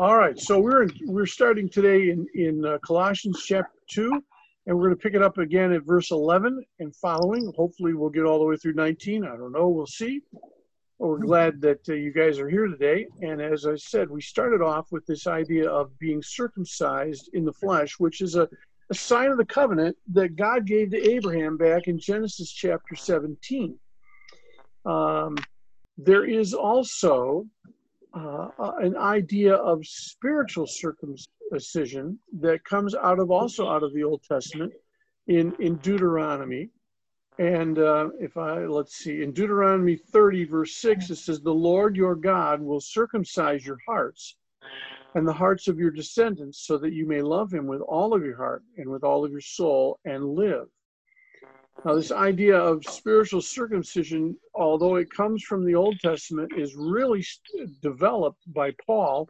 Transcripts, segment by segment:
All right, so we're in, we're starting today in in uh, Colossians chapter two, and we're going to pick it up again at verse eleven and following. Hopefully, we'll get all the way through nineteen. I don't know. We'll see. But we're glad that uh, you guys are here today. And as I said, we started off with this idea of being circumcised in the flesh, which is a, a sign of the covenant that God gave to Abraham back in Genesis chapter seventeen. Um, there is also uh, an idea of spiritual circumcision that comes out of also out of the Old Testament in in Deuteronomy. And uh, if I let's see, in Deuteronomy 30, verse 6, it says, The Lord your God will circumcise your hearts and the hearts of your descendants, so that you may love him with all of your heart and with all of your soul and live. Now, this idea of spiritual circumcision, although it comes from the Old Testament, is really developed by Paul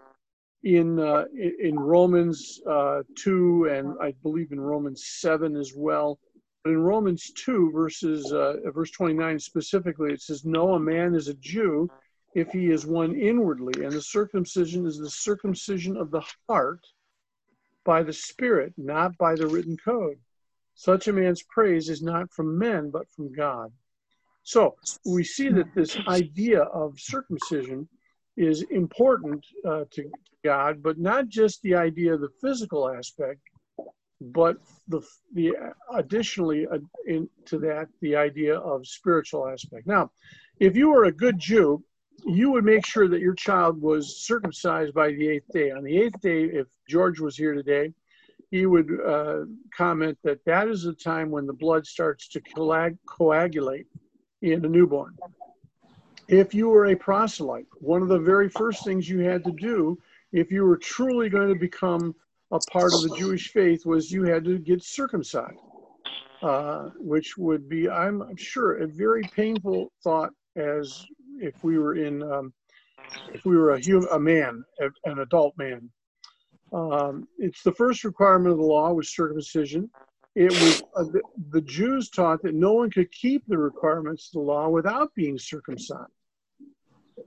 in uh, in Romans uh, two and I believe in Romans seven as well. But in Romans two, verses uh, verse twenty nine specifically, it says, "No, a man is a Jew if he is one inwardly, and the circumcision is the circumcision of the heart by the Spirit, not by the written code." Such a man's praise is not from men, but from God. So we see that this idea of circumcision is important uh, to God, but not just the idea of the physical aspect, but the, the additionally uh, into that the idea of spiritual aspect. Now, if you were a good Jew, you would make sure that your child was circumcised by the eighth day. On the eighth day, if George was here today, he would uh, comment that that is the time when the blood starts to coagulate in a newborn. If you were a proselyte, one of the very first things you had to do if you were truly going to become a part of the Jewish faith was you had to get circumcised, uh, which would be, I'm sure, a very painful thought as if we were in, um, if we were a human, a man, an adult man. Um, it's the first requirement of the law was circumcision. It was uh, the, the Jews taught that no one could keep the requirements of the law without being circumcised.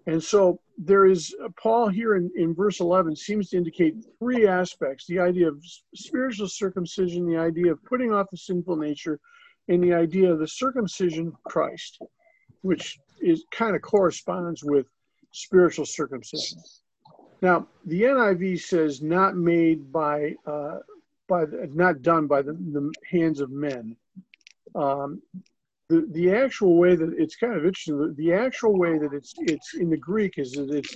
And so there is, uh, Paul here in, in verse 11 seems to indicate three aspects the idea of spiritual circumcision, the idea of putting off the sinful nature, and the idea of the circumcision of Christ, which is kind of corresponds with spiritual circumcision. Now, the NIV says not made by, uh, by the, not done by the, the hands of men. Um, the, the actual way that it's kind of interesting, the, the actual way that it's, it's in the Greek is that it's,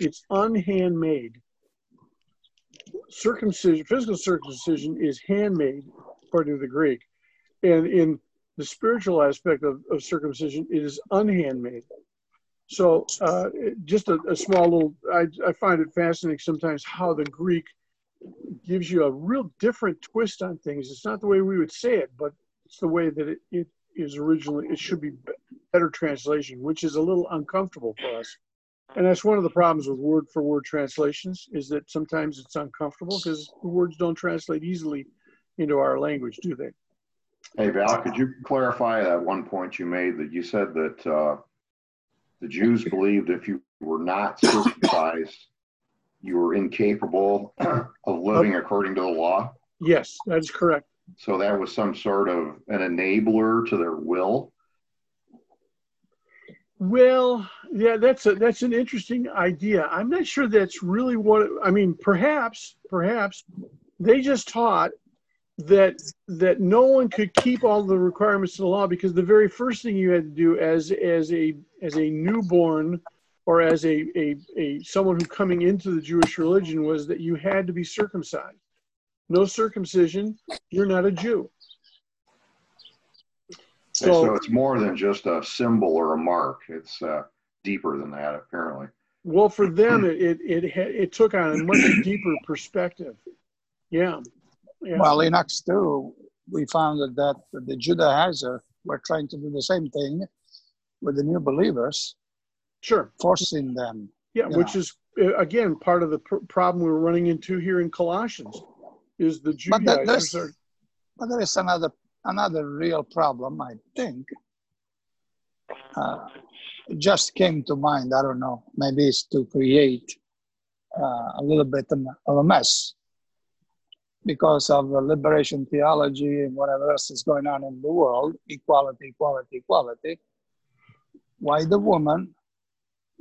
it's unhandmade. Circumcision, physical circumcision is handmade, according to the Greek. And in the spiritual aspect of, of circumcision, it is unhandmade. So uh, just a, a, small little, I, I find it fascinating sometimes how the Greek gives you a real different twist on things. It's not the way we would say it, but it's the way that it, it is originally, it should be better translation, which is a little uncomfortable for us. And that's one of the problems with word for word translations is that sometimes it's uncomfortable because the words don't translate easily into our language, do they? Hey, Val, could you clarify that one point you made that you said that uh, the Jews believed if you were not circumcised, you were incapable of living according to the law. Yes, that is correct. So that was some sort of an enabler to their will. Well, yeah, that's a that's an interesting idea. I'm not sure that's really what I mean. Perhaps, perhaps they just taught that that no one could keep all the requirements of the law because the very first thing you had to do as as a as a newborn or as a, a, a someone who coming into the Jewish religion was that you had to be circumcised. No circumcision, you're not a Jew. So, so it's more than just a symbol or a mark. It's uh, deeper than that, apparently. Well, for them, it it it, it took on a much deeper perspective. Yeah. Yeah. Well, in Acts two, we found that the Judaizers were trying to do the same thing with the new believers. Sure. Forcing them. Yeah, which know. is uh, again part of the pr- problem we're running into here in Colossians is the Judaizers but, are, but there is another another real problem, I think. Uh, it just came to mind. I don't know. Maybe it's to create uh, a little bit of a mess because of the liberation theology and whatever else is going on in the world equality, equality, equality. Why the woman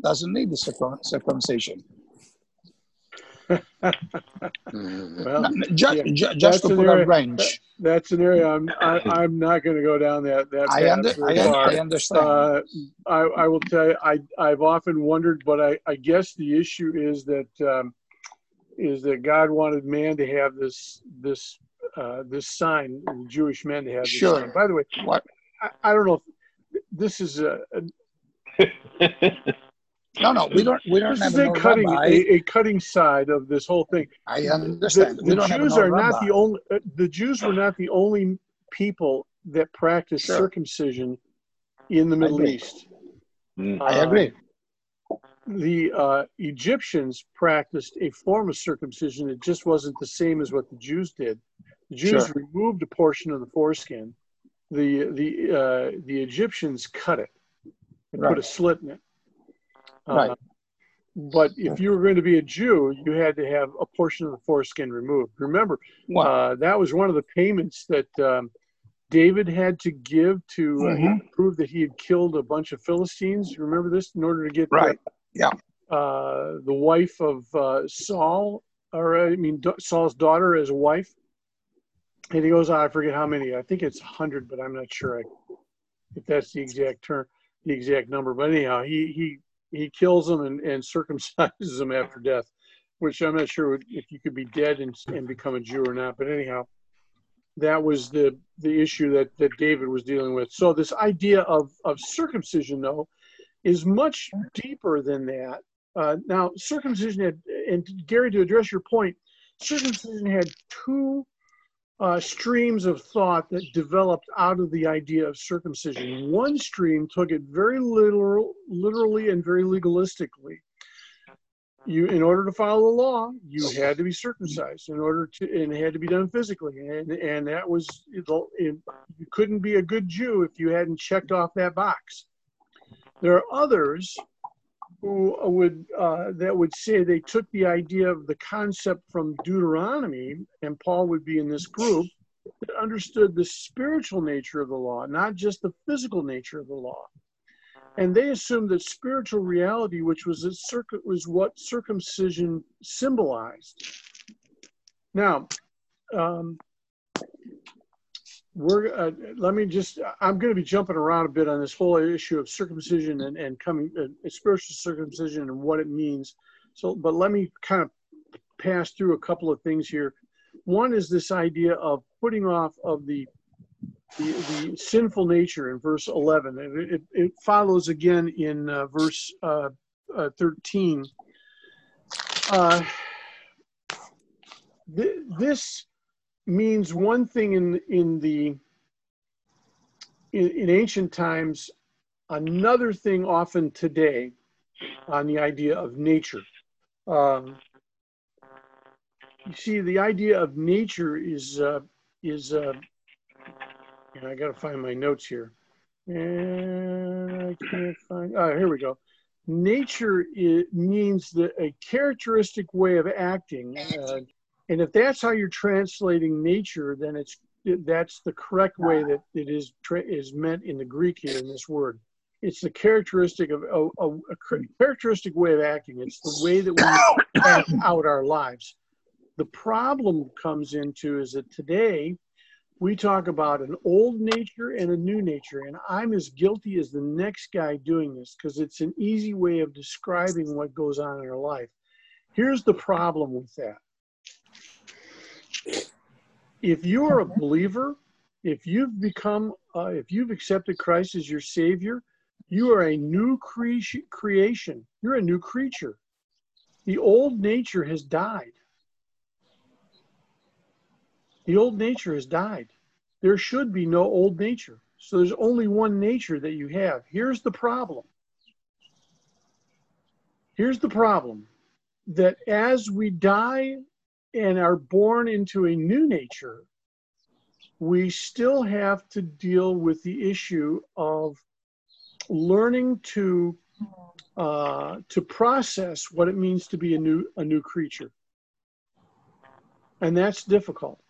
doesn't need the circumcision? well, just, yeah, just to put area, a range. That's an area I'm I, am i am not going to go down that that. I, under, I, I, understand. Uh, I, I will tell you I I've often wondered, but I I guess the issue is that um, is that God wanted man to have this this uh, this sign, Jewish men to have this sure. sign. By the way, what I, I don't know if this is a, a No, no, we don't. We don't this have is a cutting a, a, cutting side of this whole thing. I understand. The, the Jews are not the only. Uh, the Jews were not the only people that practiced sure. circumcision in the Middle East. Mm. I agree. The uh, Egyptians practiced a form of circumcision. It just wasn't the same as what the Jews did. The Jews sure. removed a portion of the foreskin. The the uh, the Egyptians cut it and right. put a slit in it. Right. Uh, but if you were going to be a Jew, you had to have a portion of the foreskin removed. Remember, wow. uh, that was one of the payments that um, David had to give to uh, mm-hmm. prove that he had killed a bunch of Philistines. Remember this in order to get right. The, yeah. Uh, the wife of uh, Saul, or I mean Saul's daughter, as a wife. And he goes, oh, I forget how many. I think it's hundred, but I'm not sure I, if that's the exact term, the exact number. But anyhow, he he he kills them and, and circumcises them after death, which I'm not sure if you could be dead and, and become a Jew or not. But anyhow, that was the the issue that that David was dealing with. So this idea of of circumcision, though, is much deeper than that. Uh, now, circumcision had, and Gary, to address your point, circumcision had two uh, streams of thought that developed out of the idea of circumcision. One stream took it very literal, literally and very legalistically. You, in order to follow the law, you had to be circumcised. In order to, and it had to be done physically, and and that was you couldn't be a good Jew if you hadn't checked off that box. There are others who would uh, that would say they took the idea of the concept from Deuteronomy, and Paul would be in this group that understood the spiritual nature of the law, not just the physical nature of the law. And they assumed that spiritual reality, which was a circuit, was what circumcision symbolized. Now, um, we're uh, let me just i'm going to be jumping around a bit on this whole issue of circumcision and, and coming uh, spiritual circumcision and what it means. So but let me kind of pass through a couple of things here. One is this idea of putting off of the the, the sinful nature in verse 11 it, it, it follows again in uh, verse uh, uh 13 uh, th- this means one thing in in the in, in ancient times, another thing often today on the idea of nature. Um, you see, the idea of nature is uh, is uh, and I got to find my notes here, and I can't find. Oh, here we go. Nature it means that a characteristic way of acting. Uh, and if that's how you're translating nature, then it's that's the correct way that it is is meant in the Greek here in this word. It's the characteristic of a, a, a characteristic way of acting. It's the way that we act out our lives. The problem comes into is that today we talk about an old nature and a new nature, and I'm as guilty as the next guy doing this because it's an easy way of describing what goes on in our life. Here's the problem with that if you are a believer, if you've become, uh, if you've accepted Christ as your Savior, you are a new cre- creation. You're a new creature. The old nature has died. The old nature has died. There should be no old nature. So there's only one nature that you have. Here's the problem. Here's the problem that as we die and are born into a new nature, we still have to deal with the issue of learning to uh, to process what it means to be a new a new creature, and that's difficult.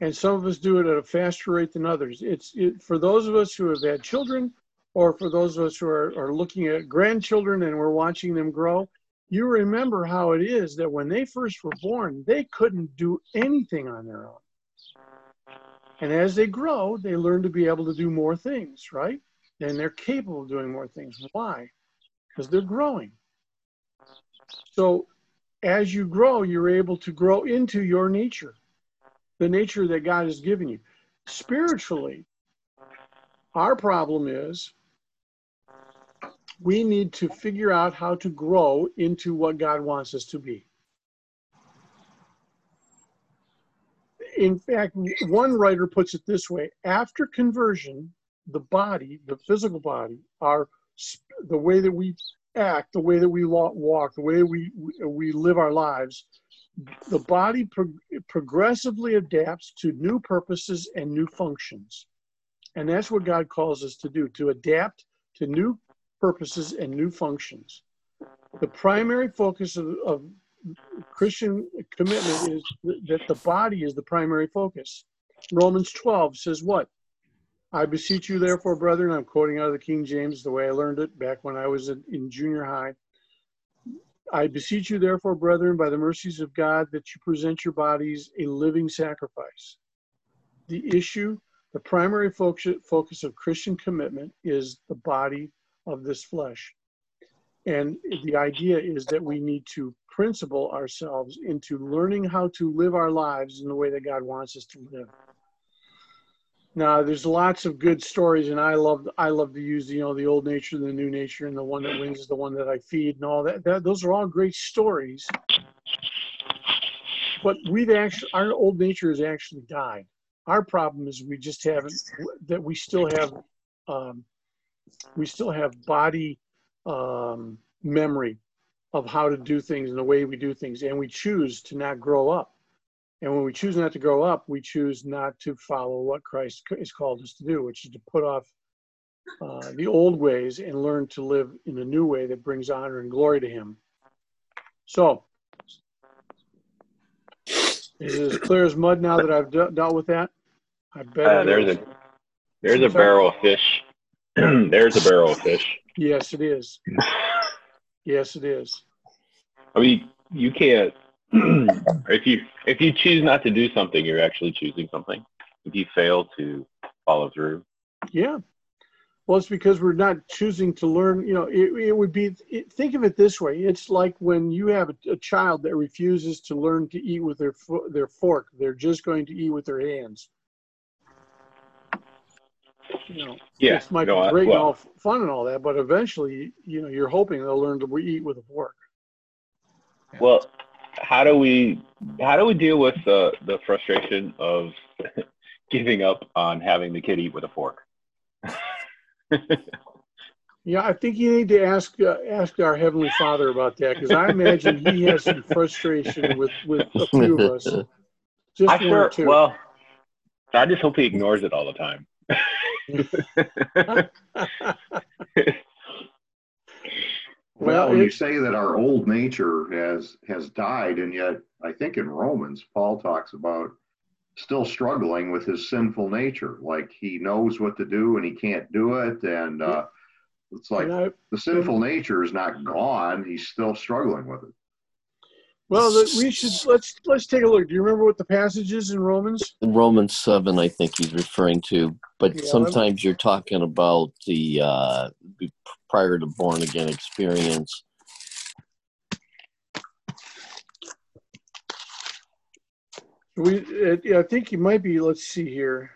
And some of us do it at a faster rate than others. It's it, for those of us who have had children, or for those of us who are, are looking at grandchildren and we're watching them grow. You remember how it is that when they first were born, they couldn't do anything on their own. And as they grow, they learn to be able to do more things, right? And they're capable of doing more things. Why? Because they're growing. So as you grow, you're able to grow into your nature, the nature that God has given you. Spiritually, our problem is we need to figure out how to grow into what God wants us to be. in fact, one writer puts it this way after conversion, the body, the physical body, our the way that we act, the way that we walk, the way we we live our lives, the body pro- progressively adapts to new purposes and new functions. And that's what God calls us to do, to adapt to new purposes and new functions. The primary focus of, of Christian commitment is that the body is the primary focus. Romans 12 says what? I beseech you, therefore, brethren, I'm quoting out of the King James the way I learned it back when I was in junior high. I beseech you, therefore, brethren, by the mercies of God, that you present your bodies a living sacrifice. The issue, the primary focus of Christian commitment is the body of this flesh. And the idea is that we need to principle ourselves into learning how to live our lives in the way that God wants us to live. Now, there's lots of good stories, and I love I love to use you know the old nature, and the new nature, and the one that wins is the one that I feed, and all that. that those are all great stories. But we've actually our old nature has actually died. Our problem is we just haven't that we still have um, we still have body um, memory of how to do things and the way we do things, and we choose to not grow up. And when we choose not to grow up, we choose not to follow what Christ has called us to do, which is to put off uh, the old ways and learn to live in a new way that brings honor and glory to Him. So, is it as clear as mud now that I've de- dealt with that? I bet uh, there's a there's a barrel of fish. there's a barrel of fish. Yes, it is. Yes, it is. I mean, you can't. if you if you choose not to do something, you're actually choosing something. If you fail to follow through. Yeah. Well, it's because we're not choosing to learn. You know, it, it would be. It, think of it this way: it's like when you have a, a, child that refuses to learn to eat with their their fork; they're just going to eat with their hands you know, yeah, this might no, be great well, and all fun and all that, but eventually, you know, you're hoping they'll learn to eat with a fork. Well, how do we how do we deal with the the frustration of giving up on having the kid eat with a fork? yeah, I think you need to ask uh, ask our heavenly Father about that because I imagine he has some frustration with with a few of us. Just I sure. Well, I just hope he ignores it all the time. well, you say that our old nature has has died, and yet I think in Romans, Paul talks about still struggling with his sinful nature. Like he knows what to do and he can't do it, and uh, it's like I, the sinful nature is not gone; he's still struggling with it. Well, we should let's let's take a look. Do you remember what the passage is in Romans? In Romans seven, I think he's referring to. But yeah, sometimes you're talking about the uh, prior to born again experience. We, uh, I think you might be. Let's see here.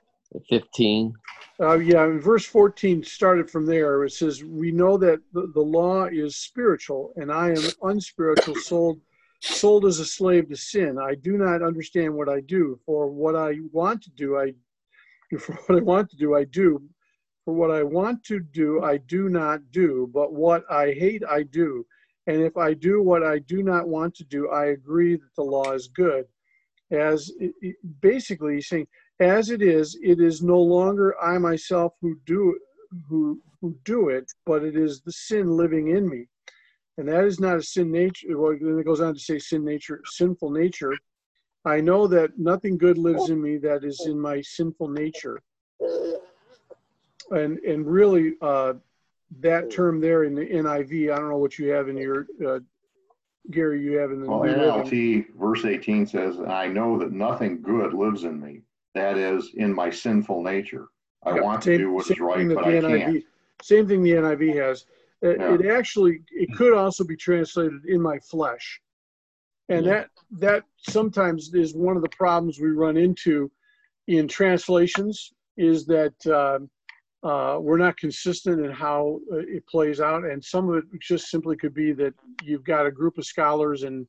Fifteen. Uh, yeah, verse 14 started from there. It says, We know that the, the law is spiritual, and I am unspiritual, sold sold as a slave to sin. I do not understand what I do. For what I want to do, I for what I want to do, I do. For what I want to do, I do not do. But what I hate, I do. And if I do what I do not want to do, I agree that the law is good. As basically he's saying, as it is, it is no longer I myself who do who who do it, but it is the sin living in me. And that is not a sin nature. Well, then it goes on to say sin nature, sinful nature. I know that nothing good lives in me that is in my sinful nature. And and really, uh, that term there in the NIV, I don't know what you have in your uh, Gary, you have in the well, NLT verse 18 says, "I know that nothing good lives in me. That is in my sinful nature. I yep. want same, to do what is right, but I NIV, can't." Same thing the NIV has. It, yeah. it, actually it could also be translated in my flesh, and yeah. that that sometimes is one of the problems we run into in translations is that uh, uh, we're not consistent in how uh, it plays out, and some of it just simply could be that you've got a group of scholars and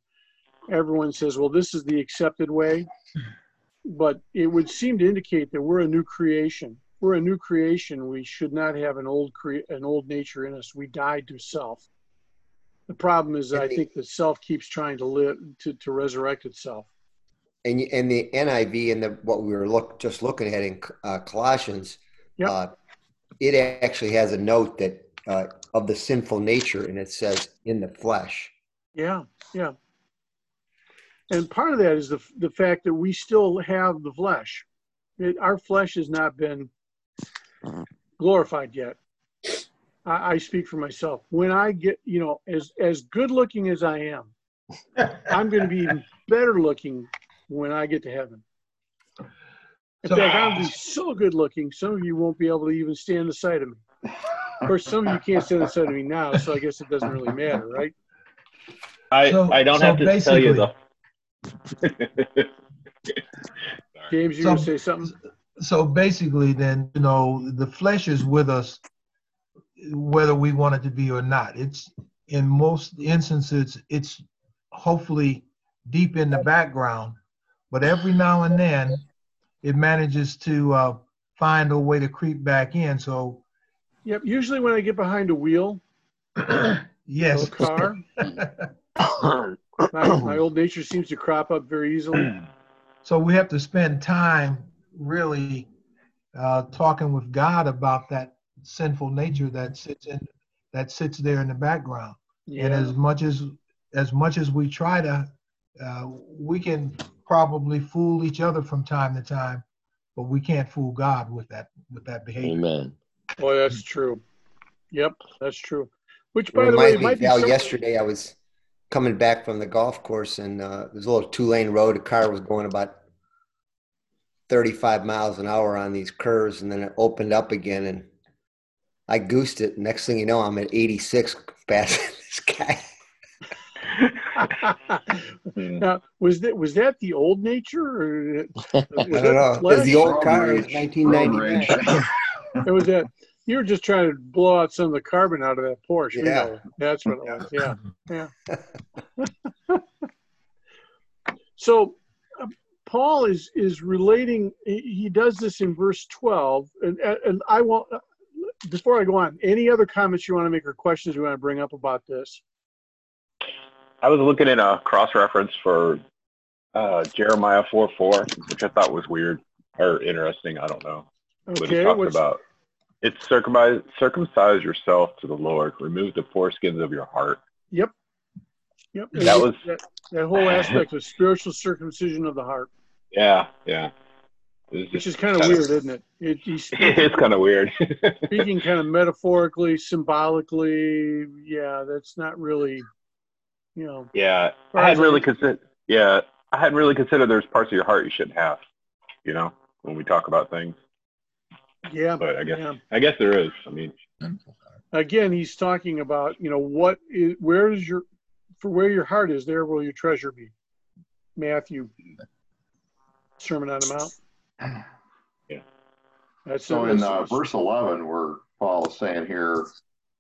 everyone says, "Well, this is the accepted way," but it would seem to indicate that we're a new creation. We're a new creation. We should not have an old cre- an old nature in us. We died to self. The problem is, I think the self keeps trying to live to, to resurrect itself. And and the NIV and the what we were look just looking at in uh, Colossians, yep. Uh, it actually has a note that uh, of the sinful nature, and it says in the flesh. Yeah, yeah. And part of that is the the fact that we still have the flesh. It, our flesh has not been glorified yet. I, I speak for myself. When I get, you know, as as good looking as I am, I'm going to be even better looking when I get to heaven. In so, fact, I'll be so good looking, some of you won't be able to even stand the sight of me. Of course, some of you can't stand the sight of me now, so I guess it doesn't really matter, right? I, so, I don't so have to tell you the. James, you so, say something? So basically, then, you know, the flesh is with us whether we want it to be or not. It's in most instances, it's hopefully deep in the background, but every now and then it manages to uh, find a way to creep back in. So, yep. Usually, when I get behind a wheel, yes, a car, my, my old nature seems to crop up very easily. So we have to spend time really uh, talking with God about that sinful nature that sits in that sits there in the background. Yeah. And as much as as much as we try to, uh, we can probably fool each other from time to time, but we can't fool God with that with that behavior. Amen. Boy, that's true. Yep, that's true. Which, by the way, me, might Val, yesterday I was coming back from the golf course, and uh, there's a little two lane road. A car was going about 35 miles an hour on these curves, and then it opened up again, and I goosed it. Next thing you know, I'm at 86 passing this guy. now, was that was that the old nature? Or I don't know. It was the old car. It was 1999. it was that. You were just trying to blow out some of the carbon out of that Porsche. Yeah, that's what it was. Yeah, yeah. so, Paul is is relating. He does this in verse 12, and and I want before I go on, any other comments you want to make or questions you want to bring up about this? I was looking at a cross reference for uh, Jeremiah 4 4, which I thought was weird or interesting. I don't know. Okay, but it talks about it's circumcise, circumcise yourself to the Lord, remove the foreskins of your heart. Yep. Yep. That was that, that whole aspect of spiritual circumcision of the heart. Yeah, yeah. Which is kind of weird, isn't it? it it's kind of weird. speaking kind of metaphorically, symbolically, yeah, that's not really, you know. Yeah, I had really considered. Yeah, I had really considered there's parts of your heart you shouldn't have. You know, when we talk about things. Yeah, but I guess yeah. I guess there is. I mean, again, he's talking about you know what is where is your for where your heart is, there will your treasure be. Matthew, Sermon on the Mount. Yeah. That's so in uh, verse 11, where Paul is saying here,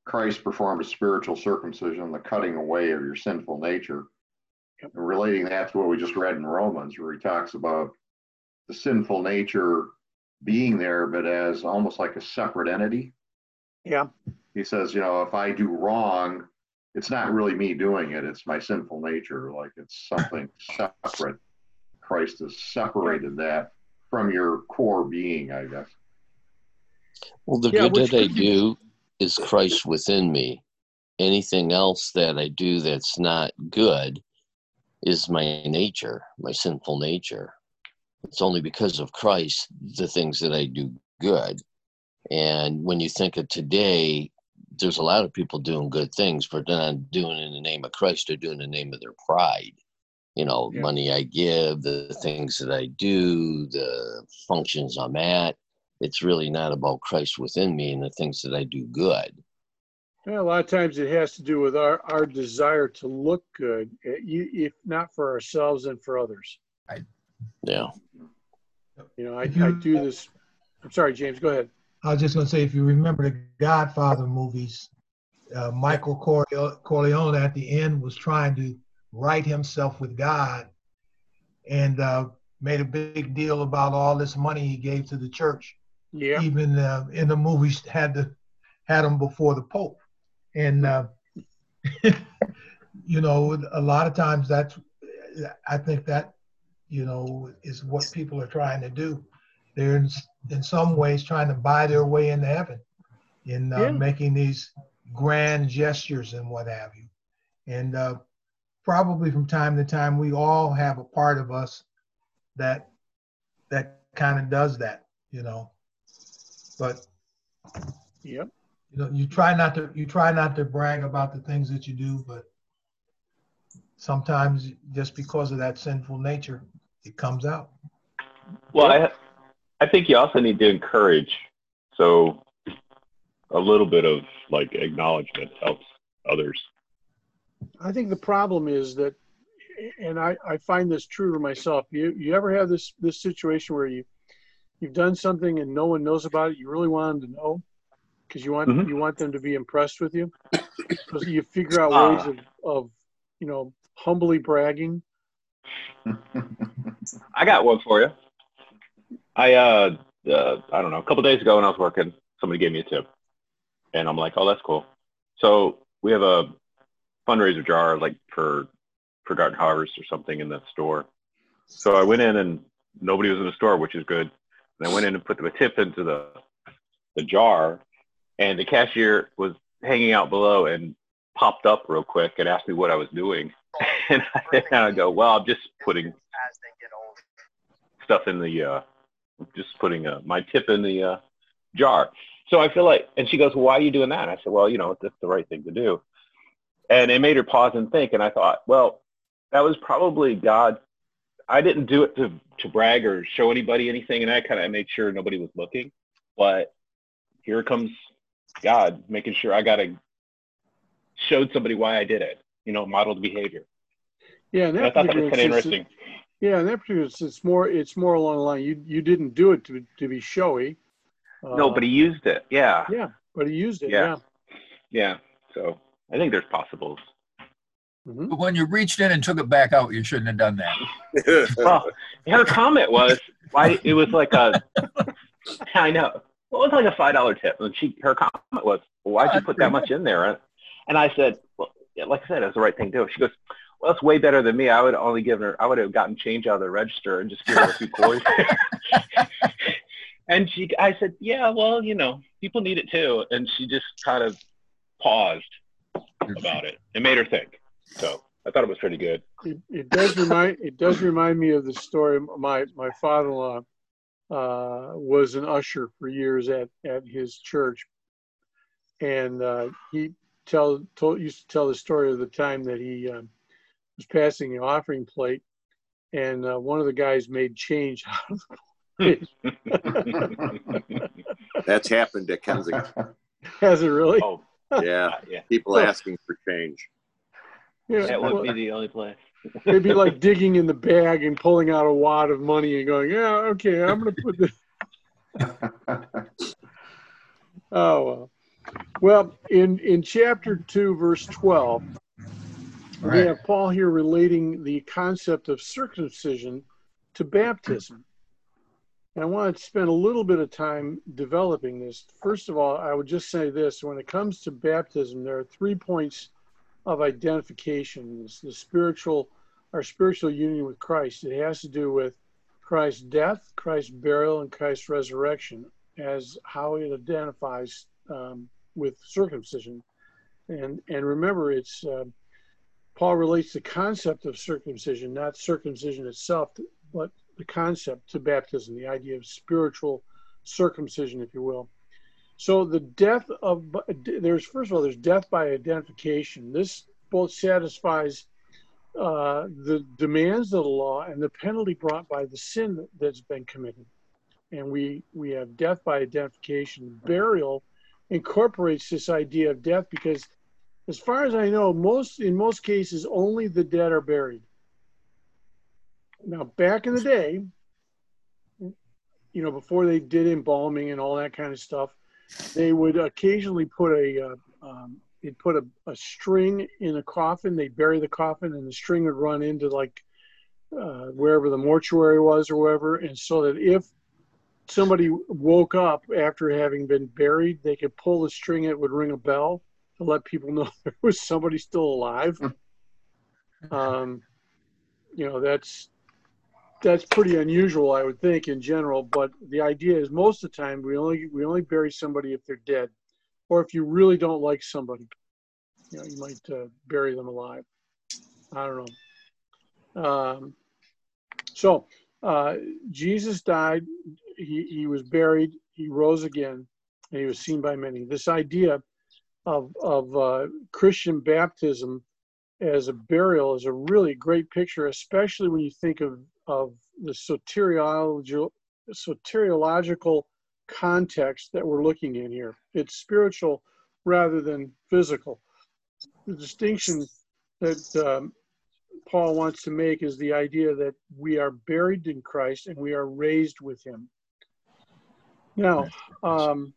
Christ performed a spiritual circumcision, the cutting away of your sinful nature. Yep. And relating that to what we just read in Romans, where he talks about the sinful nature being there, but as almost like a separate entity. Yeah. He says, you know, if I do wrong, it's not really me doing it, it's my sinful nature. Like it's something separate. Christ has separated that from your core being, I guess. Well, the yeah, good that I do, is Christ within me. Anything else that I do that's not good is my nature, my sinful nature. It's only because of Christ the things that I do good. And when you think of today, there's a lot of people doing good things, but they're not doing it in the name of Christ. They're doing it in the name of their pride. You know, yeah. money I give, the things that I do, the functions I'm at. It's really not about Christ within me and the things that I do good. Yeah, a lot of times it has to do with our, our desire to look good, eh, if not for ourselves and for others. I, yeah. You know, I, I do this. I'm sorry, James, go ahead. I was just going to say, if you remember the Godfather movies, uh, Michael Corleone at the end was trying to right himself with God and uh, made a big deal about all this money he gave to the church. Yeah. Even uh, in the movies had the had him before the Pope, and uh, you know a lot of times that's I think that you know is what people are trying to do. They're in, in some ways trying to buy their way into heaven in uh, yeah. making these grand gestures and what have you. And uh, probably from time to time, we all have a part of us that that kind of does that, you know. But yep. You know, you try not to you try not to brag about the things that you do, but sometimes just because of that sinful nature, it comes out. Well, I I think you also need to encourage. So a little bit of like acknowledgement helps others. I think the problem is that, and I, I find this true to myself. You you ever have this this situation where you you've done something and no one knows about it? You really want them to know because you want mm-hmm. you want them to be impressed with you. So you figure out ways uh, of, of you know humbly bragging. I got one for you. I uh, uh I don't know, a couple days ago when I was working, somebody gave me a tip, and I'm like, oh, that's cool. So we have a fundraiser jar like for for Garden Harvest or something in the store. So I went in and nobody was in the store, which is good. And I went in and put the tip into the the jar, and the cashier was hanging out below and popped up real quick and asked me what I was doing. and I kind of go, well, I'm just putting stuff in the uh, just putting uh, my tip in the uh, jar. So I feel like, and she goes, well, why are you doing that? And I said, well, you know, that's the right thing to do. And it made her pause and think. And I thought, well, that was probably God. I didn't do it to, to brag or show anybody anything. And I kind of made sure nobody was looking. But here comes God making sure I got to showed somebody why I did it, you know, modeled behavior. Yeah. And, I thought that was kind of interesting. Yeah, in that particular it's more it's more along the line. You you didn't do it to to be showy. no, but he uh, used it. Yeah. Yeah, but he used it. Yeah. Yeah. yeah. So I think there's possibles. Mm-hmm. But when you reached in and took it back out, you shouldn't have done that. well, her comment was, "Why?" It was like a. I know. Well, It was like a five dollar tip, and she her comment was, well, "Why'd you put that much in there?" And I said, "Well, like I said, it's the right thing to do." She goes, well, it's way better than me. I would only given her, I would have gotten change out of the register and just give her a few coins. and she, I said, yeah, well, you know, people need it too. And she just kind of paused about it. It made her think. So I thought it was pretty good. It, it does remind, it does remind me of the story. My, my father-in-law uh, was an usher for years at, at his church. And uh, he tell, told, used to tell the story of the time that he, um, was passing the offering plate, and uh, one of the guys made change out of the plate. That's happened at Kensington. Has it really? Oh, yeah. yeah. People asking for change. Yeah, that would well, be the only place. It'd be like digging in the bag and pulling out a wad of money and going, "Yeah, okay, I'm going to put this." oh well. Well, in in chapter two, verse twelve, Right. We have Paul here relating the concept of circumcision to baptism. And I want to spend a little bit of time developing this. First of all, I would just say this when it comes to baptism, there are three points of identification. It's the spiritual, our spiritual union with Christ. It has to do with Christ's death, Christ's burial, and Christ's resurrection as how it identifies um, with circumcision, and and remember, it's uh, Paul relates the concept of circumcision, not circumcision itself, but the concept to baptism, the idea of spiritual circumcision, if you will. So the death of there's first of all there's death by identification. This both satisfies uh, the demands of the law and the penalty brought by the sin that's been committed. And we we have death by identification. Burial incorporates this idea of death because as far as I know, most in most cases, only the dead are buried. Now, back in the day, you know, before they did embalming and all that kind of stuff, they would occasionally put a uh, um, they'd put a, a string in a coffin. They'd bury the coffin, and the string would run into like uh, wherever the mortuary was or wherever, and so that if somebody woke up after having been buried, they could pull the string. It would ring a bell to let people know there was somebody still alive. Hmm. Um, you know, that's that's pretty unusual, I would think, in general. But the idea is, most of the time, we only we only bury somebody if they're dead, or if you really don't like somebody, you know, you might uh, bury them alive. I don't know. Um, so uh, Jesus died. He he was buried. He rose again, and he was seen by many. This idea of, of uh, Christian baptism as a burial is a really great picture, especially when you think of, of the soteriological, soteriological context that we're looking in here. It's spiritual rather than physical. The distinction that um, Paul wants to make is the idea that we are buried in Christ and we are raised with Him. Now, um,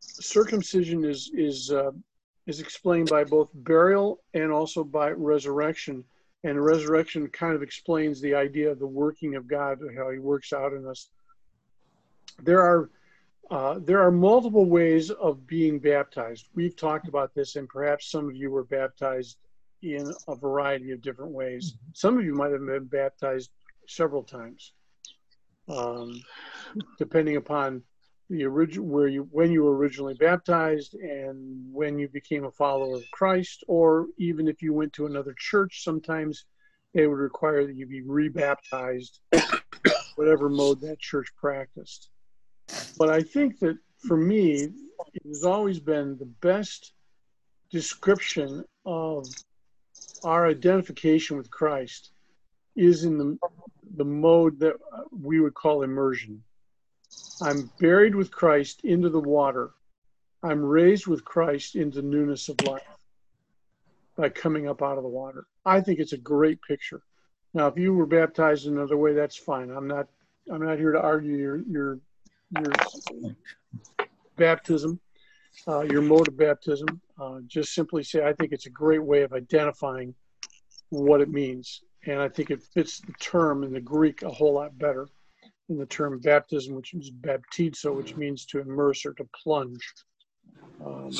circumcision is is uh, is explained by both burial and also by resurrection. And resurrection kind of explains the idea of the working of God, how He works out in us. There are uh, there are multiple ways of being baptized. We've talked about this, and perhaps some of you were baptized in a variety of different ways. Some of you might have been baptized several times, um, depending upon the original where you when you were originally baptized and when you became a follower of Christ, or even if you went to another church, sometimes they would require that you be rebaptized, whatever mode that church practiced. But I think that for me, it has always been the best description of our identification with Christ is in the the mode that we would call immersion I'm buried with Christ into the water. I'm raised with Christ into newness of life by coming up out of the water. I think it's a great picture. Now, if you were baptized another way, that's fine. I'm not. I'm not here to argue your your your baptism, uh, your mode of baptism. Uh, just simply say I think it's a great way of identifying what it means, and I think it fits the term in the Greek a whole lot better the term baptism, which is baptizo, which means to immerse or to plunge. Um,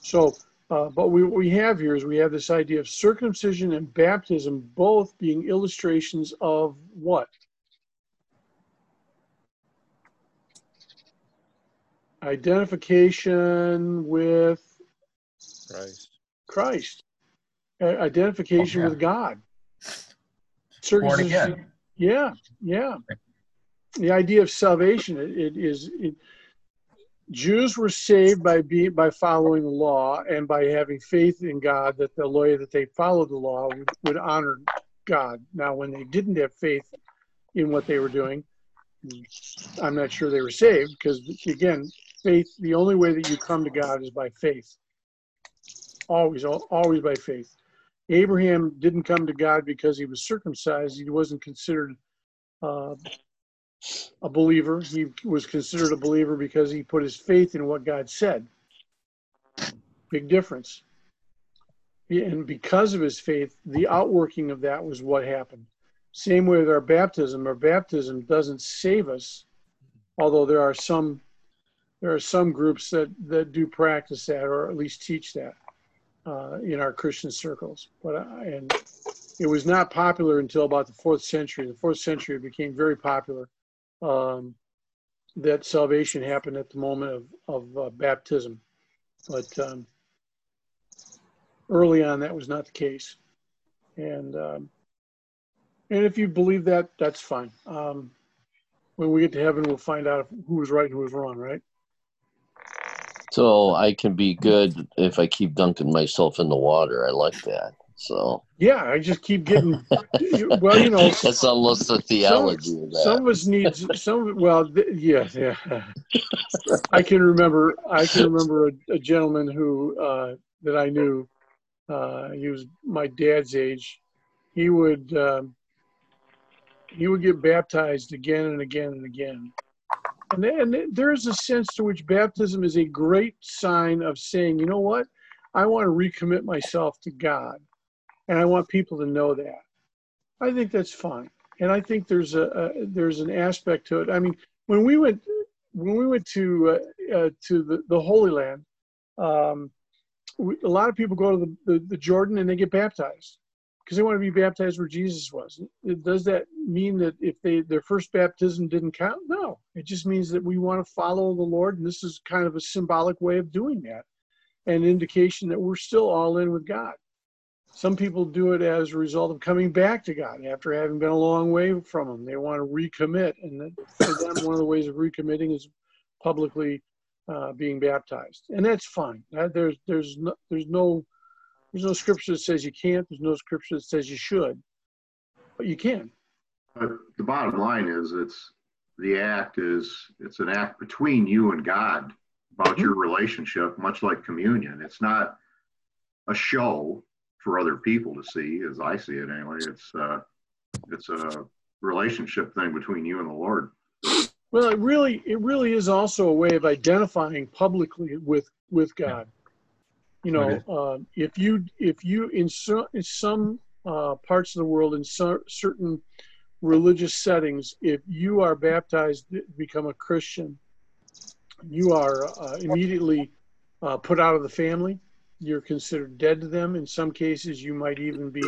so, uh, but we, what we have here is we have this idea of circumcision and baptism both being illustrations of what? Identification with Christ. Christ. Uh, identification oh, yeah. with God. Circumcision. Born again. Yeah, yeah the idea of salvation it, it is it, Jews were saved by being by following the law and by having faith in God that the way that they followed the law would, would honor God. Now, when they didn't have faith in what they were doing, I'm not sure they were saved because again, faith. The only way that you come to God is by faith. Always, always by faith. Abraham didn't come to God because he was circumcised. He wasn't considered uh, a believer. He was considered a believer because he put his faith in what God said. Big difference. And because of his faith, the outworking of that was what happened. Same way with our baptism. Our baptism doesn't save us, although there are some there are some groups that that do practice that or at least teach that uh, in our Christian circles. But uh, and it was not popular until about the fourth century. The fourth century became very popular um, that salvation happened at the moment of, of uh, baptism. But um, early on, that was not the case. And um, and if you believe that, that's fine. Um, when we get to heaven, we'll find out who was right and who was wrong, right? So I can be good if I keep dunking myself in the water. I like that. So yeah, I just keep getting. well, you know, that's almost a theology. Some, of, some of us need some. Well, yeah, yeah. I can remember. I can remember a, a gentleman who uh, that I knew. Uh, he was my dad's age. He would um, he would get baptized again and again and again. And, and there is a sense to which baptism is a great sign of saying, you know what, I want to recommit myself to God and I want people to know that. I think that's fine, and I think there's a, a there's an aspect to it. I mean, when we went when we went to uh, uh, to the, the Holy Land, um, we, a lot of people go to the, the, the Jordan and they get baptized because they want to be baptized where Jesus was. Does that mean that if they their first baptism didn't count? No, it just means that we want to follow the Lord, and this is kind of a symbolic way of doing that, an indication that we're still all in with God. Some people do it as a result of coming back to God after having been a long way from Him. They want to recommit, and for them, one of the ways of recommitting is publicly uh, being baptized, and that's fine. There's there's no, there's no there's no scripture that says you can't. There's no scripture that says you should, but you can. But the bottom line is, it's the act is it's an act between you and God about mm-hmm. your relationship, much like communion. It's not a show for other people to see, as I see it anyway. It's uh, it's a relationship thing between you and the Lord. Well, it really it really is also a way of identifying publicly with with God. You know, uh, if you if you in, so, in some uh, parts of the world in so, certain religious settings, if you are baptized, become a Christian, you are uh, immediately uh, put out of the family you're considered dead to them. In some cases, you might even be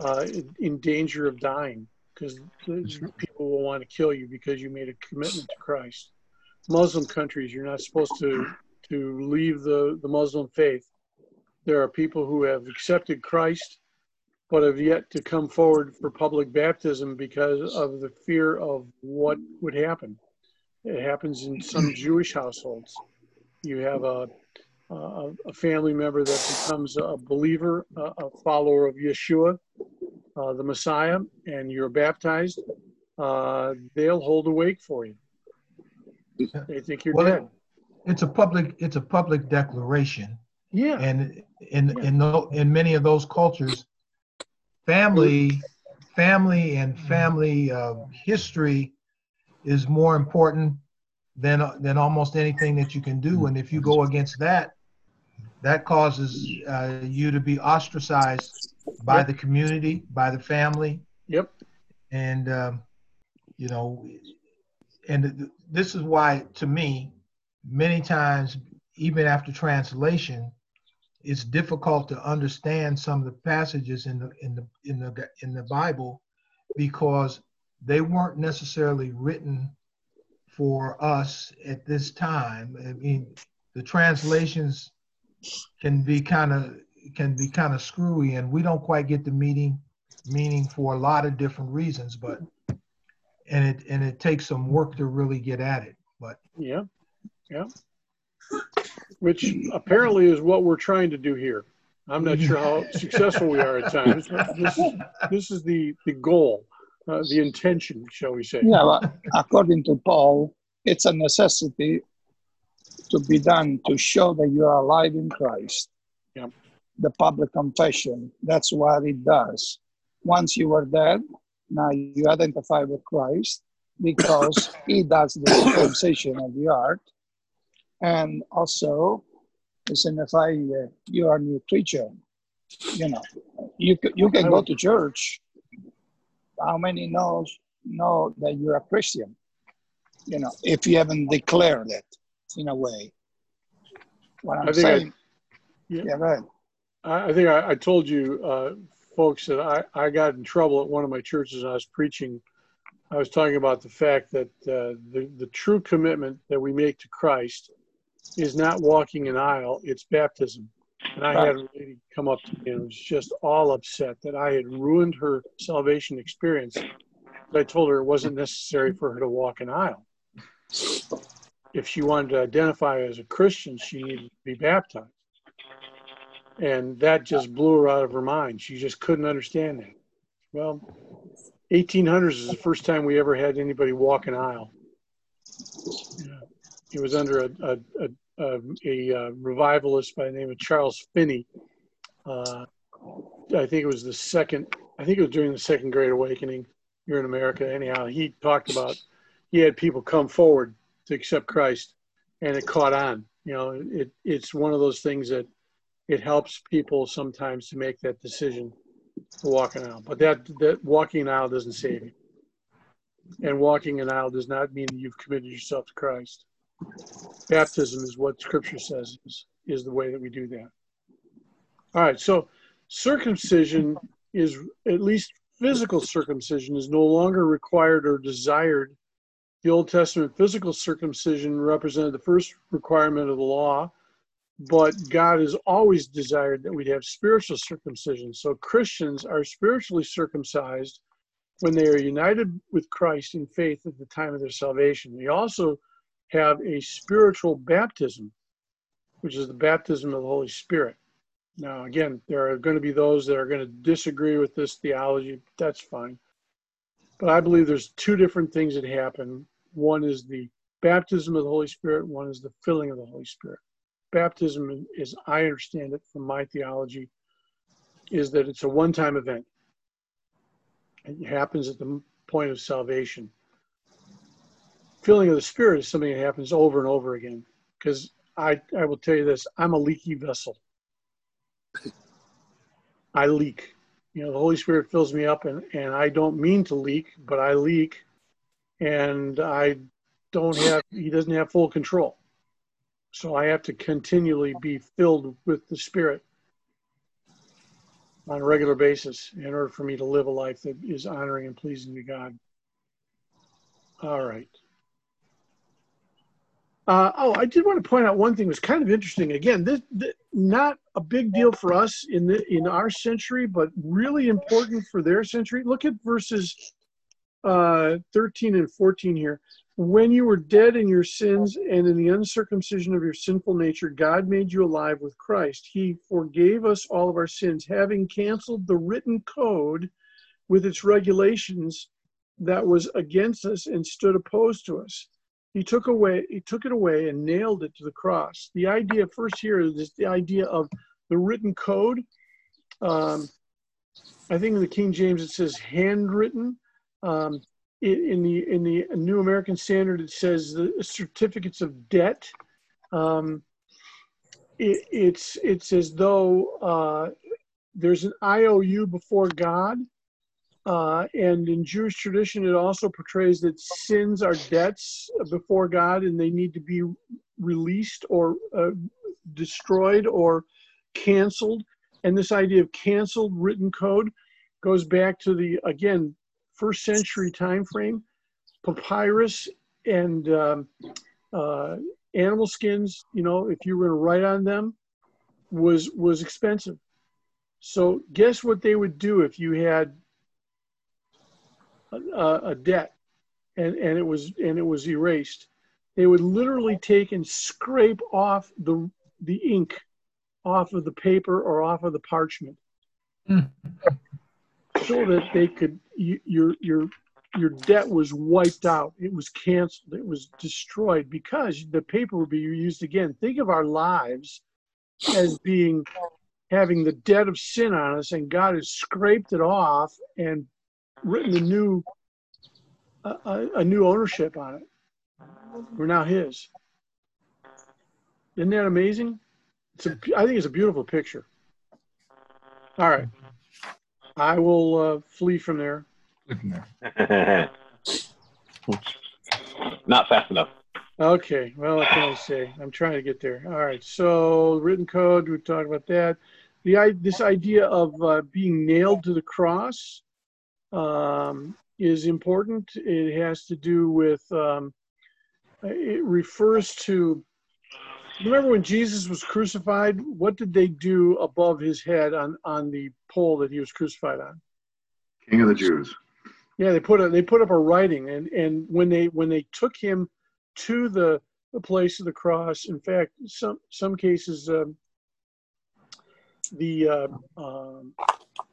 uh, in danger of dying because people will want to kill you because you made a commitment to Christ. Muslim countries, you're not supposed to to leave the, the Muslim faith. There are people who have accepted Christ but have yet to come forward for public baptism because of the fear of what would happen. It happens in some Jewish households. You have a uh, a family member that becomes a believer, a follower of Yeshua, uh, the Messiah, and you're baptized, uh, they'll hold a wake for you. They think you're well, dead. It's a public. It's a public declaration. Yeah. And in yeah. in the, in many of those cultures, family, family, and family uh, history is more important than than almost anything that you can do. And if you go against that, that causes uh, you to be ostracized by yep. the community, by the family. Yep. And um, you know, and this is why, to me, many times, even after translation, it's difficult to understand some of the passages in the in the in the in the Bible because they weren't necessarily written for us at this time. I mean, the translations can be kind of can be kind of screwy and we don't quite get the meaning meaning for a lot of different reasons but and it and it takes some work to really get at it but. Yeah yeah. Which apparently is what we're trying to do here. I'm not sure how successful we are at times this is this is the the goal uh, the intention shall we say. Yeah well, according to paul it's a necessity to be done to show that you are alive in Christ. Yep. The public confession, that's what it does. Once you are dead, now you identify with Christ because he does the circumcision of the heart. And also, you signify uh, you are a new creature. You know, you, you can go to church. How many knows know that you're a Christian? You know, if you haven't declared it in a way. What I'm saying, I, yeah, yeah, right. I, think I, I told you, uh, folks, that I, I got in trouble at one of my churches. I was preaching. I was talking about the fact that uh, the the true commitment that we make to Christ is not walking an aisle, it's baptism. And I had a lady come up to me and was just all upset that I had ruined her salvation experience. I told her it wasn't necessary for her to walk an aisle. If she wanted to identify as a Christian, she needed to be baptized. And that just blew her out of her mind. She just couldn't understand that. Well, 1800s is the first time we ever had anybody walk an aisle. It was under a, a, a, a, a revivalist by the name of Charles Finney. Uh, I think it was the second, I think it was during the Second Great Awakening here in America. Anyhow, he talked about, he had people come forward to accept Christ and it caught on. You know, it, it's one of those things that it helps people sometimes to make that decision to walk an aisle. But that, that walking an aisle doesn't save you. And walking an aisle does not mean that you've committed yourself to Christ. Baptism is what Scripture says is, is the way that we do that. All right, so circumcision is, at least physical circumcision, is no longer required or desired. The Old Testament physical circumcision represented the first requirement of the law but God has always desired that we'd have spiritual circumcision. So Christians are spiritually circumcised when they are united with Christ in faith at the time of their salvation. They also have a spiritual baptism, which is the baptism of the Holy Spirit. Now, again, there are going to be those that are going to disagree with this theology. That's fine. But I believe there's two different things that happen. One is the baptism of the Holy Spirit, one is the filling of the Holy Spirit baptism, as I understand it from my theology, is that it's a one time event. It happens at the point of salvation. Filling of the Spirit is something that happens over and over again. Because I, I will tell you this I'm a leaky vessel. I leak. You know, the Holy Spirit fills me up, and, and I don't mean to leak, but I leak, and I don't have, He doesn't have full control. So I have to continually be filled with the Spirit on a regular basis in order for me to live a life that is honoring and pleasing to God. All right. Uh, oh, I did want to point out one thing was kind of interesting. Again, this, this, not a big deal for us in the in our century, but really important for their century. Look at verses uh, 13 and 14 here. When you were dead in your sins and in the uncircumcision of your sinful nature, God made you alive with Christ. He forgave us all of our sins, having canceled the written code with its regulations that was against us and stood opposed to us. He took away, he took it away and nailed it to the cross. The idea first here is the idea of the written code. Um, I think in the King James it says handwritten. Um, in the in the New American Standard, it says the certificates of debt. Um, it, it's it's as though uh, there's an IOU before God, uh, and in Jewish tradition, it also portrays that sins are debts before God, and they need to be released or uh, destroyed or canceled. And this idea of canceled written code goes back to the again first century time frame, papyrus and um, uh, animal skins, you know, if you were to write on them, was was expensive. So guess what they would do if you had a, a debt and, and it was and it was erased? They would literally take and scrape off the the ink off of the paper or off of the parchment. Mm so that they could your your your debt was wiped out. It was canceled. It was destroyed because the paper would be used again. Think of our lives as being having the debt of sin on us, and God has scraped it off and written a new a, a new ownership on it. We're now His. Isn't that amazing? It's a, I think it's a beautiful picture. All right. I will uh, flee from there. there. Not fast enough. Okay. Well, what can I say? I'm trying to get there. All right. So written code. We talked about that. The this idea of uh, being nailed to the cross um, is important. It has to do with. Um, it refers to remember when Jesus was crucified? What did they do above his head on on the pole that he was crucified on? King of the Jews. Yeah, they put a, they put up a writing, and and when they when they took him to the the place of the cross, in fact, some some cases, um, the uh, um,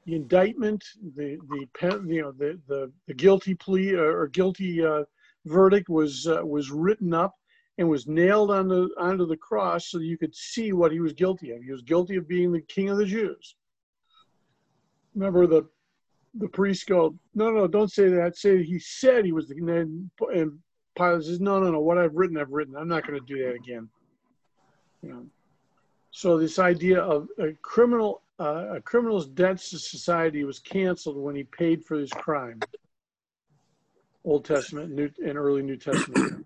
the indictment, the the you know the the, the guilty plea or, guilty uh, verdict was uh, was written up and was nailed onto onto the cross so you could see what he was guilty of. He was guilty of being the king of the Jews. Remember the the priest go, no, no, don't say that. Say he said he was the and, and Pilate says, no, no, no. What I've written, I've written. I'm not going to do that again. You know. So this idea of a criminal, uh, a criminal's debts to society was canceled when he paid for his crime. Old Testament New, and early New Testament.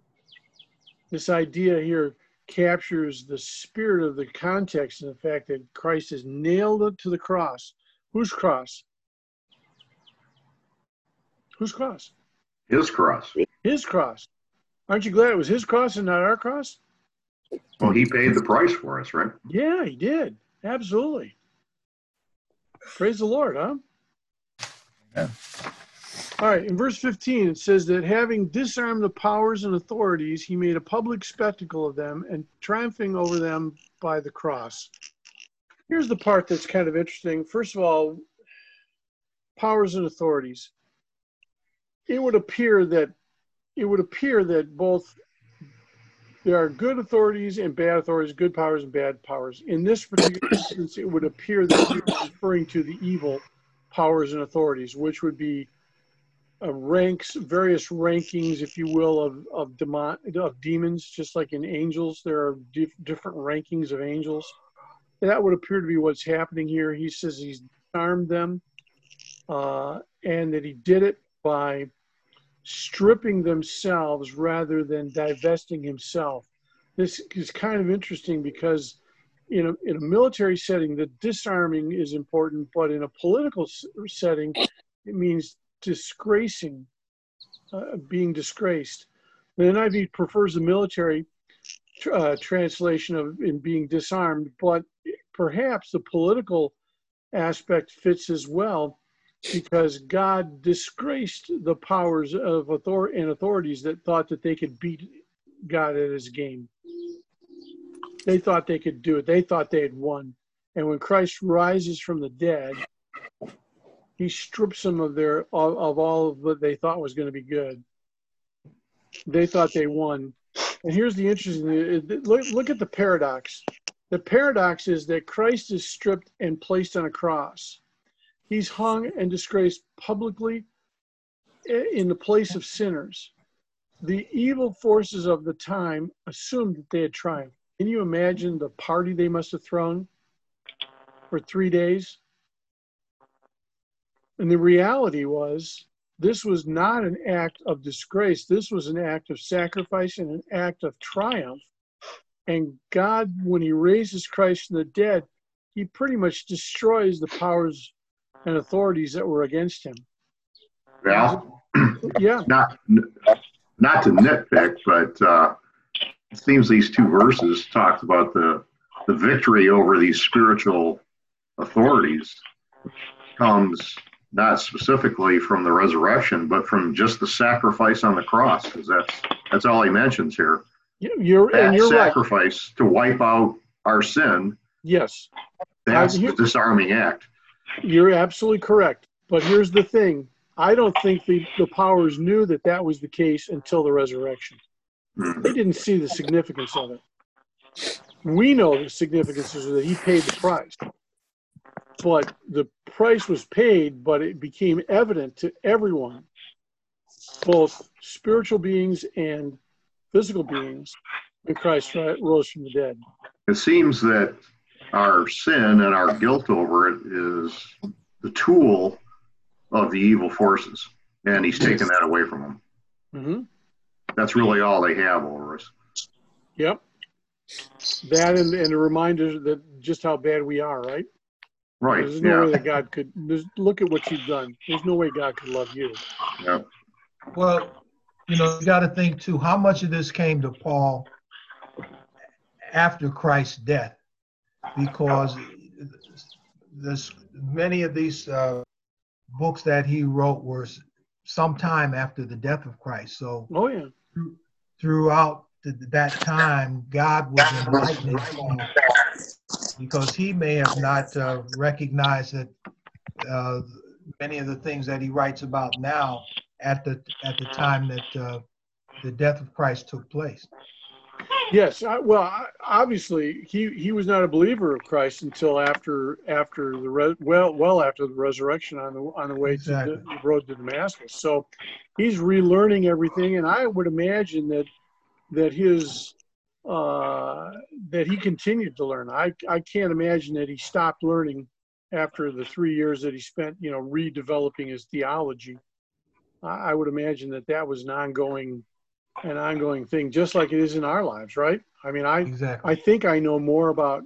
this idea here captures the spirit of the context and the fact that Christ is nailed it to the cross. Whose cross? Whose cross? His cross. His cross. Aren't you glad it was his cross and not our cross? Well, he paid the price for us, right? Yeah, he did. Absolutely. Praise the Lord, huh? Yeah. All right, in verse 15, it says that having disarmed the powers and authorities, he made a public spectacle of them and triumphing over them by the cross. Here's the part that's kind of interesting. First of all, powers and authorities. It would appear that it would appear that both there are good authorities and bad authorities, good powers and bad powers. In this particular instance, it would appear that was referring to the evil powers and authorities, which would be uh, ranks, various rankings, if you will, of of, demon, of demons. Just like in angels, there are dif- different rankings of angels. That would appear to be what's happening here. He says he's armed them, uh, and that he did it by stripping themselves rather than divesting himself. This is kind of interesting because in a, in a military setting, the disarming is important, but in a political setting, it means disgracing, uh, being disgraced. The NIV prefers the military uh, translation of in being disarmed, but perhaps the political aspect fits as well because God disgraced the powers of authority and authorities that thought that they could beat God at his game. They thought they could do it. They thought they had won. And when Christ rises from the dead, he strips them of their of, of all of what they thought was going to be good. They thought they won. And here's the interesting uh, uh, look, look at the paradox. The paradox is that Christ is stripped and placed on a cross He's hung and disgraced publicly in the place of sinners. The evil forces of the time assumed that they had triumphed. Can you imagine the party they must have thrown for three days? And the reality was, this was not an act of disgrace. This was an act of sacrifice and an act of triumph. And God, when He raises Christ from the dead, He pretty much destroys the powers and authorities that were against him. Well, yeah. Not not to nitpick, but uh, it seems these two verses talked about the the victory over these spiritual authorities comes not specifically from the resurrection, but from just the sacrifice on the cross, because that's that's all he mentions here. You're that and you're sacrifice right. to wipe out our sin. Yes, that's the disarming act. You're absolutely correct. But here's the thing I don't think the, the powers knew that that was the case until the resurrection. They didn't see the significance of it. We know the significance is that he paid the price. But the price was paid, but it became evident to everyone, both spiritual beings and physical beings, when Christ rose from the dead. It seems that our sin and our guilt over it is the tool of the evil forces, and he's taken that away from them. Mm-hmm. That's really all they have over us. Yep. That and, and a reminder that just how bad we are, right? Right. There's no yeah. way that God could look at what you've done. There's no way God could love you. Yeah. Well, you know, you got to think too. How much of this came to Paul after Christ's death, because this many of these uh, books that he wrote were sometime after the death of Christ. So, oh yeah, throughout the, that time, God was enlightening him because he may have not uh, recognized that uh, many of the things that he writes about now at the at the time that uh, the death of Christ took place. Yes, I, well, obviously he he was not a believer of Christ until after after the re, well well after the resurrection on the on the way exactly. to the road to Damascus. So he's relearning everything, and I would imagine that that his uh, that he continued to learn. I I can't imagine that he stopped learning after the three years that he spent, you know, redeveloping his theology. I, I would imagine that that was an ongoing an ongoing thing, just like it is in our lives, right? I mean, I exactly. I think I know more about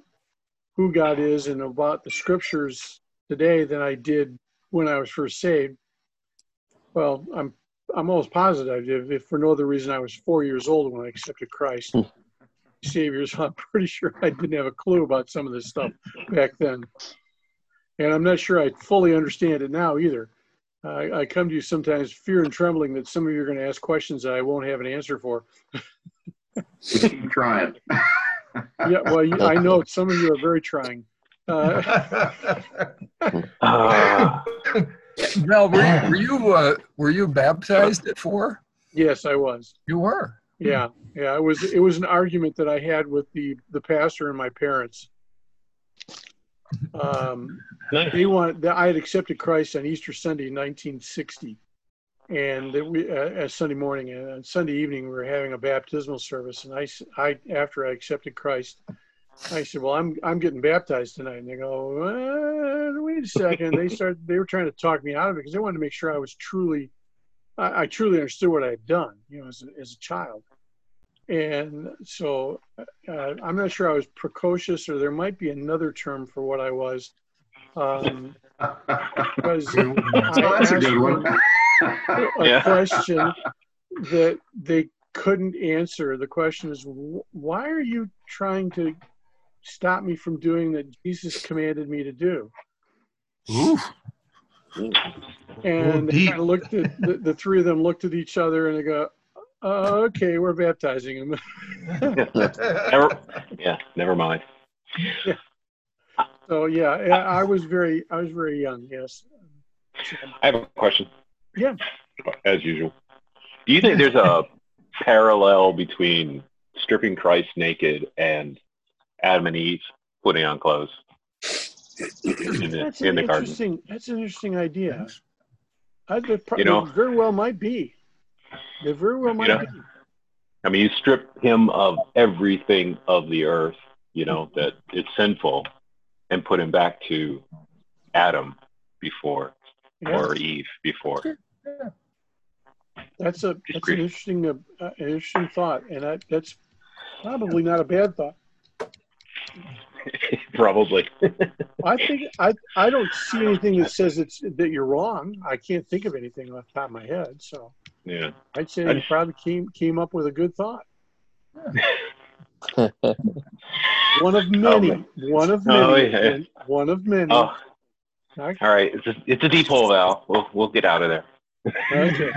who God is and about the scriptures today than I did when I was first saved. Well, I'm I'm almost positive, if, if for no other reason, I was four years old when I accepted Christ, hmm. Savior. So I'm pretty sure I didn't have a clue about some of this stuff back then, and I'm not sure I fully understand it now either. I, I come to you sometimes fear and trembling that some of you are going to ask questions that I won't have an answer for. Keep trying. yeah, well, you, I know some of you are very trying. Uh, uh, Mel, were, were you uh, were you baptized at four? Yes, I was. You were. Yeah, yeah. It was it was an argument that I had with the the pastor and my parents. Um, they want. I had accepted Christ on Easter Sunday, 1960, and that we uh, Sunday morning and on Sunday evening we were having a baptismal service, and I, I after I accepted Christ, I said, "Well, I'm I'm getting baptized tonight." And they go, "Wait a second. they started. They were trying to talk me out of it because they wanted to make sure I was truly, I, I truly understood what I had done, you know, as a, as a child. And so uh, I'm not sure I was precocious, or there might be another term for what I was. Um, because that's a good one. a yeah. question that they couldn't answer. The question is, why are you trying to stop me from doing that Jesus commanded me to do? Ooh. And I looked at the, the three of them looked at each other and they go, uh, okay, we're baptizing him. never, yeah, never mind. Yeah. So yeah, I was very, I was very young. Yes. I have a question. Yeah. As usual, do you think there's a parallel between stripping Christ naked and Adam and Eve putting on clothes in the, that's in the garden? That's an interesting idea. I, you know, very well might be. They very well might you know, be. I mean, you strip him of everything of the earth, you know, that it's sinful, and put him back to Adam before yeah. or Eve before. Yeah. That's a that's an interesting uh, an interesting thought, and I, that's probably not a bad thought. probably. I think I I don't see anything that says it's that you're wrong. I can't think of anything off the top of my head. So yeah, I'd say you probably came came up with a good thought. one of many. Oh, one of many. Oh, yeah. One of many. Oh. All right, it's a, it's a deep hole, Val. We'll we'll get out of there. Okay.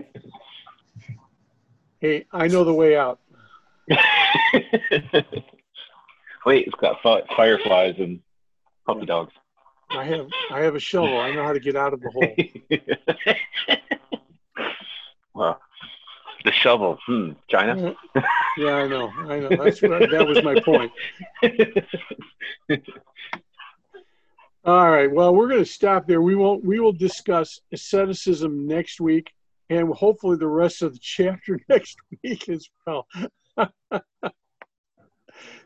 hey, I know the way out. Wait, it's got fireflies and puppy dogs. I have I have a shovel. I know how to get out of the hole. well, the shovel. Hmm. China. Yeah, I know. I know. That's what, that was my point. All right. Well, we're going to stop there. We won't. We will discuss asceticism next week, and hopefully the rest of the chapter next week as well.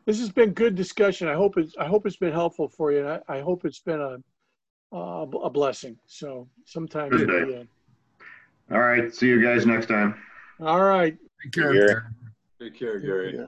this has been good discussion. I hope it's. I hope it's been helpful for you. I, I hope it's been a uh, a blessing. So sometimes. Good All right. See you guys next time. All right. Take care. Take care, Gary.